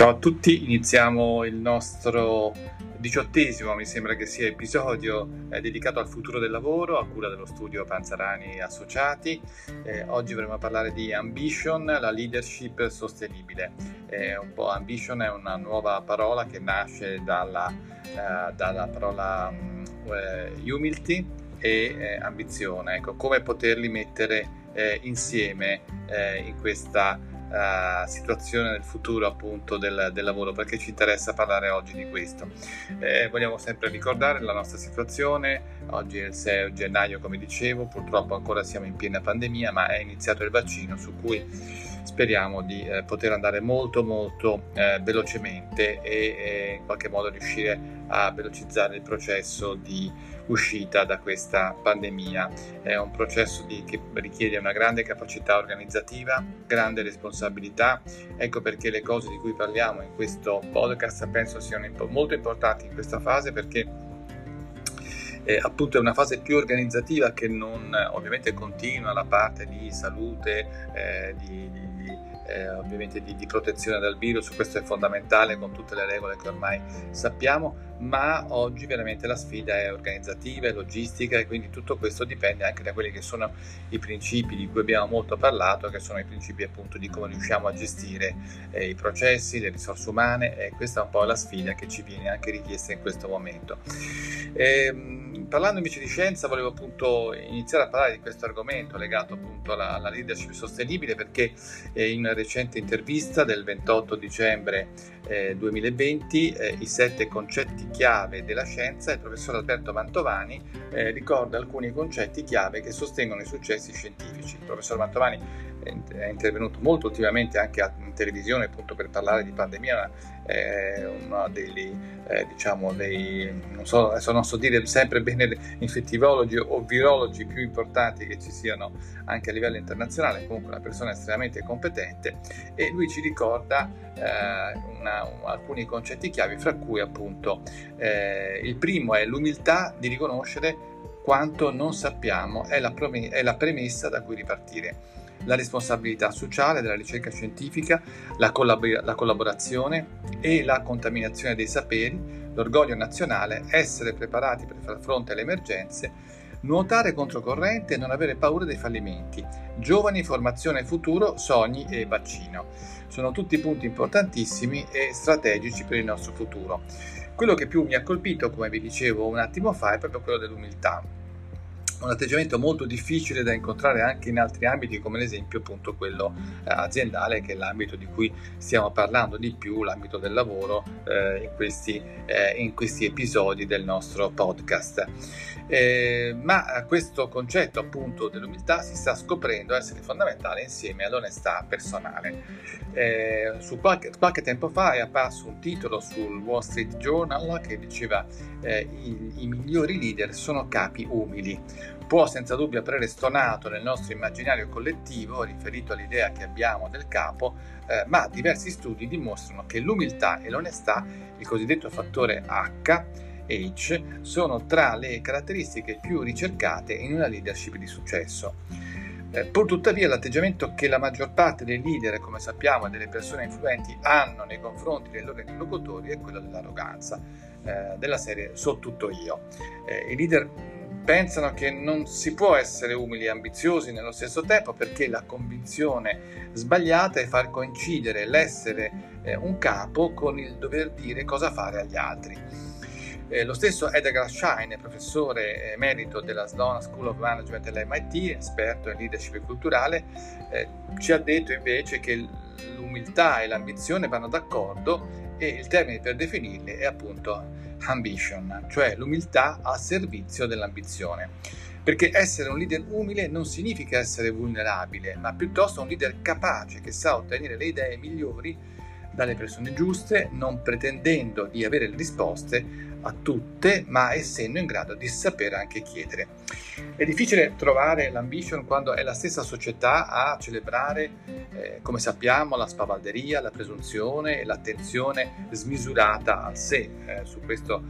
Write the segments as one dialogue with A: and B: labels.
A: Ciao a tutti, iniziamo il nostro diciottesimo, mi sembra che sia episodio eh, dedicato al futuro del lavoro a cura dello studio Panzarani Associati. Eh, oggi vorremmo parlare di ambition, la leadership sostenibile. Eh, un po' ambition è una nuova parola che nasce dalla, eh, dalla parola um, humilty e eh, ambizione. Ecco, come poterli mettere insieme in questa uh, situazione nel futuro appunto del, del, lavoro perché ci interessa parlare oggi di questo. Eh, vogliamo sempre ricordare la nostra situazione, oggi è il 6 gennaio come dicevo, purtroppo ancora siamo in piena pandemia ma è iniziato il vaccino su cui speriamo di eh, poter andare molto molto eh, velocemente e, e, in qualche modo riuscire a velocizzare il processo di uscita da questa pandemia. È un processo di, che richiede una grande capacità organizzativa, grande responsabilità. Ecco perché le cose di cui parliamo in questo podcast penso siano molto importanti in questa fase perché eh, appunto è una fase più organizzativa che non ovviamente continua la parte di salute, eh, di, di eh, ovviamente di, di, protezione dal virus, questo è fondamentale con tutte le regole che ormai sappiamo, ma oggi veramente la sfida è organizzativa, è logistica e quindi tutto questo dipende anche da quelli che sono i principi di cui abbiamo molto parlato, che sono i principi appunto di come riusciamo a gestire eh, i processi, le risorse umane e questa è un po' la sfida che ci viene anche richiesta in questo momento. Eh, parlando invece di scienza volevo appunto iniziare a parlare di questo argomento legato appunto alla, alla leadership sostenibile perché eh, in una recente intervista del 28 dicembre eh, 2020 eh, i sette concetti chiave della scienza il professor Alberto Mantovani eh, ricorda alcuni concetti chiave che sostengono i successi scientifici. Il professor Mantovani è intervenuto molto ultimamente anche in televisione appunto per parlare di pandemia, è uno degli, eh, diciamo, dei, non so, adesso non so dire sempre bene infettivologi o virologi più importanti che ci siano anche a livello internazionale, comunque una persona estremamente competente e lui ci ricorda eh, una, alcuni concetti chiavi, fra cui appunto eh, il primo è l'umiltà di riconoscere quanto non sappiamo, è la, è la premessa da cui ripartire la responsabilità sociale della ricerca scientifica, la, collabor- la collaborazione e la contaminazione dei saperi, l'orgoglio nazionale, essere preparati per far fronte alle emergenze, nuotare controcorrente e non avere paura dei fallimenti, giovani, formazione futuro, sogni e vaccino. Sono tutti punti importantissimi e strategici per il nostro futuro. Quello che più mi ha colpito, come vi dicevo un attimo fa, è proprio quello dell'umiltà un atteggiamento molto difficile da incontrare anche in altri ambiti come l'esempio appunto quello eh, aziendale che è l'ambito di cui stiamo parlando di più, l'ambito del lavoro eh, in, questi, eh, in, questi, episodi del nostro podcast. Eh, ma questo concetto appunto dell'umiltà si sta scoprendo essere fondamentale insieme all'onestà personale. Eh, su qualche, qualche, tempo fa è apparso un titolo sul Wall Street Journal che diceva eh, i, i migliori leader sono capi umili può senza dubbio apparire stonato nel nostro immaginario collettivo riferito all'idea che abbiamo del capo, eh, ma diversi studi dimostrano che l'umiltà e l'onestà, il cosiddetto fattore H, H, sono tra le caratteristiche più ricercate in una leadership di successo. Eh, pur tuttavia l'atteggiamento che la maggior parte dei leader, come sappiamo, e delle persone influenti hanno nei confronti dei loro interlocutori è quello dell'arroganza, eh, della serie so tutto io. Eh, I leader pensano che non si può essere umili e ambiziosi nello stesso tempo perché la convinzione sbagliata è far coincidere l'essere eh, un capo con il dover dire cosa fare agli altri. Eh, lo stesso Edgar Schein, professore emerito della Sloan School of Management dell'MIT, esperto in leadership culturale, eh, ci ha detto invece che l'umiltà e l'ambizione vanno d'accordo e il termine per definirli è appunto ambition, cioè l'umiltà a servizio dell'ambizione. Perché essere un leader umile non significa essere vulnerabile, ma piuttosto un leader capace che sa ottenere le idee migliori dalle persone giuste, non pretendendo di avere le risposte a tutte, ma essendo in grado di sapere anche chiedere. È difficile trovare l'ambition quando è la stessa società a celebrare, eh, come sappiamo, la spavalderia, la presunzione e l'attenzione smisurata al sé. Eh, su questo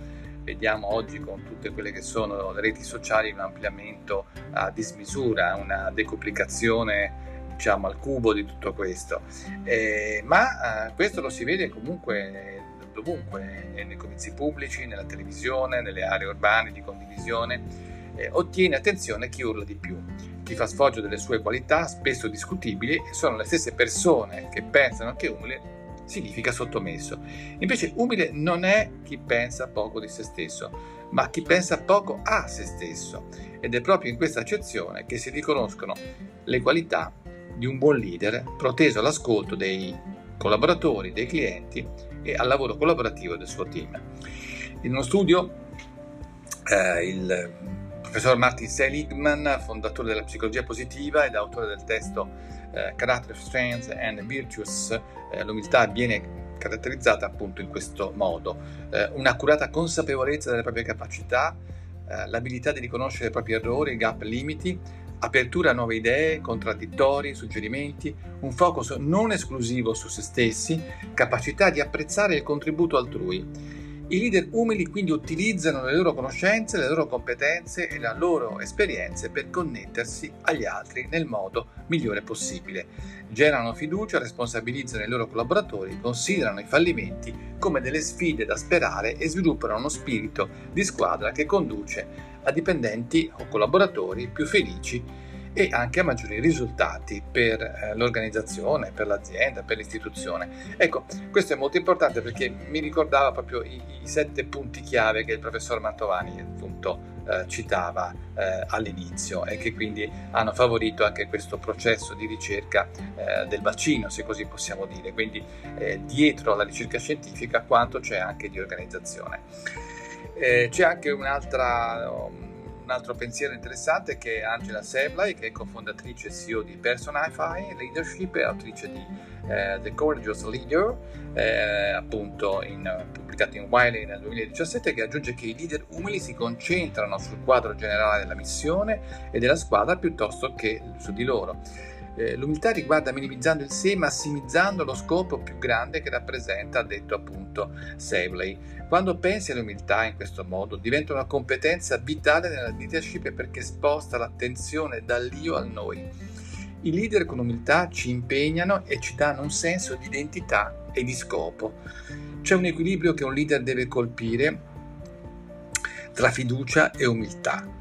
A: vediamo oggi con tutte quelle che sono le reti sociali un ampliamento a dismisura, una decuplicazione diciamo, al cubo di tutto questo. Eh, ma eh, questo lo si vede comunque dovunque, nei comizi pubblici, nella televisione, nelle aree urbane di condivisione. Eh, ottiene attenzione chi urla di più, chi fa sfoggio delle sue qualità, spesso discutibili, sono le stesse persone che pensano che umile significa sottomesso. Invece umile non è chi pensa poco di se stesso, ma chi pensa poco a se stesso. Ed è proprio in questa accezione che si riconoscono le qualità di un buon leader proteso all'ascolto dei collaboratori, dei clienti e al lavoro collaborativo del suo team. In uno studio eh, il professor Martin Seligman, fondatore della psicologia positiva ed autore del testo eh, Character Strengths and Virtues, eh, l'umiltà viene caratterizzata appunto in questo modo, eh, un'accurata consapevolezza delle proprie capacità, eh, l'abilità di riconoscere i propri errori, gap, limiti, apertura a nuove idee, contraddittori, suggerimenti, un focus non esclusivo su se stessi, capacità di apprezzare il contributo altrui. I leader umili quindi utilizzano le loro conoscenze, le loro competenze e le loro esperienze per connettersi agli altri nel modo migliore possibile. Generano fiducia, responsabilizzano i loro collaboratori, considerano i fallimenti come delle sfide da sperare e sviluppano uno spirito di squadra che conduce a dipendenti o collaboratori più felici e anche a maggiori risultati per eh, l'organizzazione, per l'azienda, per l'istituzione. Ecco, questo è molto importante perché mi ricordava proprio i, i sette punti chiave che il professor Mantovani appunto eh, citava eh, all'inizio e che quindi hanno favorito anche questo processo di ricerca eh, del vaccino, se così possiamo dire. Quindi eh, dietro alla ricerca scientifica quanto c'è anche di organizzazione. Eh, c'è anche un'altra... Um, un altro pensiero interessante che è Angela Seblay, che è cofondatrice e CEO di Personify Leadership e autrice di eh, The Courageous Leader, eh, appunto in, pubblicato in Wiley nel 2017, che aggiunge che i leader umili si concentrano sul quadro generale della missione e della squadra piuttosto che su di loro. Eh, l'umiltà riguarda minimizzando il sé, massimizzando lo scopo più grande che rappresenta, ha detto appunto Savley. Quando pensi all'umiltà in questo modo, diventa una competenza vitale nella leadership perché sposta l'attenzione dall'io al noi. I leader con umiltà ci impegnano e ci danno un senso di identità e di scopo. C'è un equilibrio che un leader deve colpire tra fiducia e umiltà.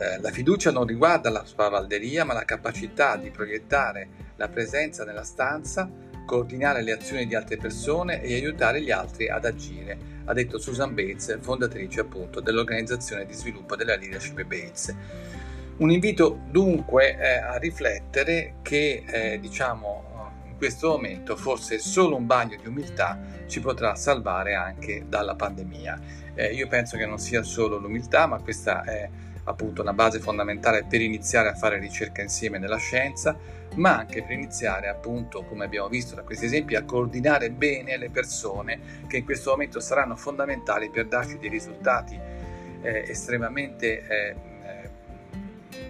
A: Eh, la fiducia non riguarda la spavalderia, ma la capacità di proiettare la presenza nella stanza, coordinare le azioni di altre persone e aiutare gli altri ad agire, ha detto Susan Bates, fondatrice appunto dell'organizzazione di sviluppo della leadership Bates. Un invito dunque eh, a riflettere che eh, diciamo in questo momento forse solo un bagno di umiltà ci potrà salvare anche dalla pandemia. Eh, io penso che non sia solo l'umiltà, ma questa è appunto una base fondamentale per iniziare a fare ricerca insieme nella scienza, ma anche per iniziare appunto, come abbiamo visto da questi esempi, a coordinare bene le persone che in questo momento saranno fondamentali per darci dei risultati eh, estremamente eh,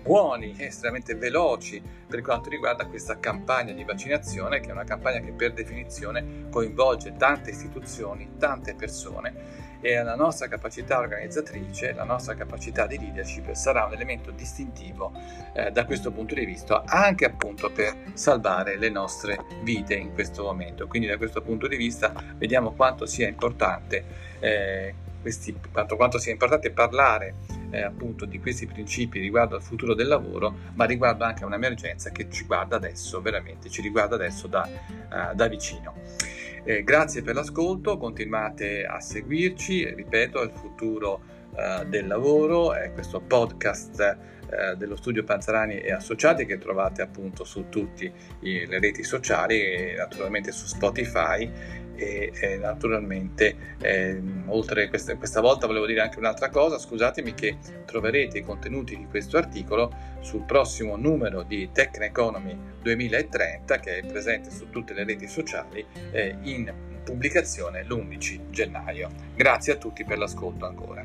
A: buoni, estremamente veloci per quanto riguarda questa campagna di vaccinazione, che è una campagna che per definizione coinvolge tante istituzioni, tante persone e la nostra capacità organizzatrice, la nostra capacità di leadership sarà un elemento distintivo eh, da questo punto di vista, anche appunto per salvare le nostre vite in questo momento. Quindi da questo punto di vista vediamo quanto sia importante eh, questi, quanto, quanto sia importante parlare eh, appunto di questi principi riguardo al futuro del lavoro, ma riguardo anche a un'emergenza che ci guarda adesso, veramente ci riguarda adesso da, uh, da vicino. Eh, grazie per l'ascolto, continuate a seguirci, ripeto, il futuro uh, del lavoro è questo podcast uh, dello studio Panzarani e Associati che trovate appunto su tutte le reti sociali e naturalmente su Spotify e, e naturalmente eh, oltre questa, questa volta volevo dire anche un'altra cosa, scusatemi che troverete i contenuti di questo articolo sul prossimo numero di Tech Economy 2030 che è presente su tutte le reti sociali eh, in pubblicazione l'11 gennaio. Grazie a tutti per l'ascolto ancora.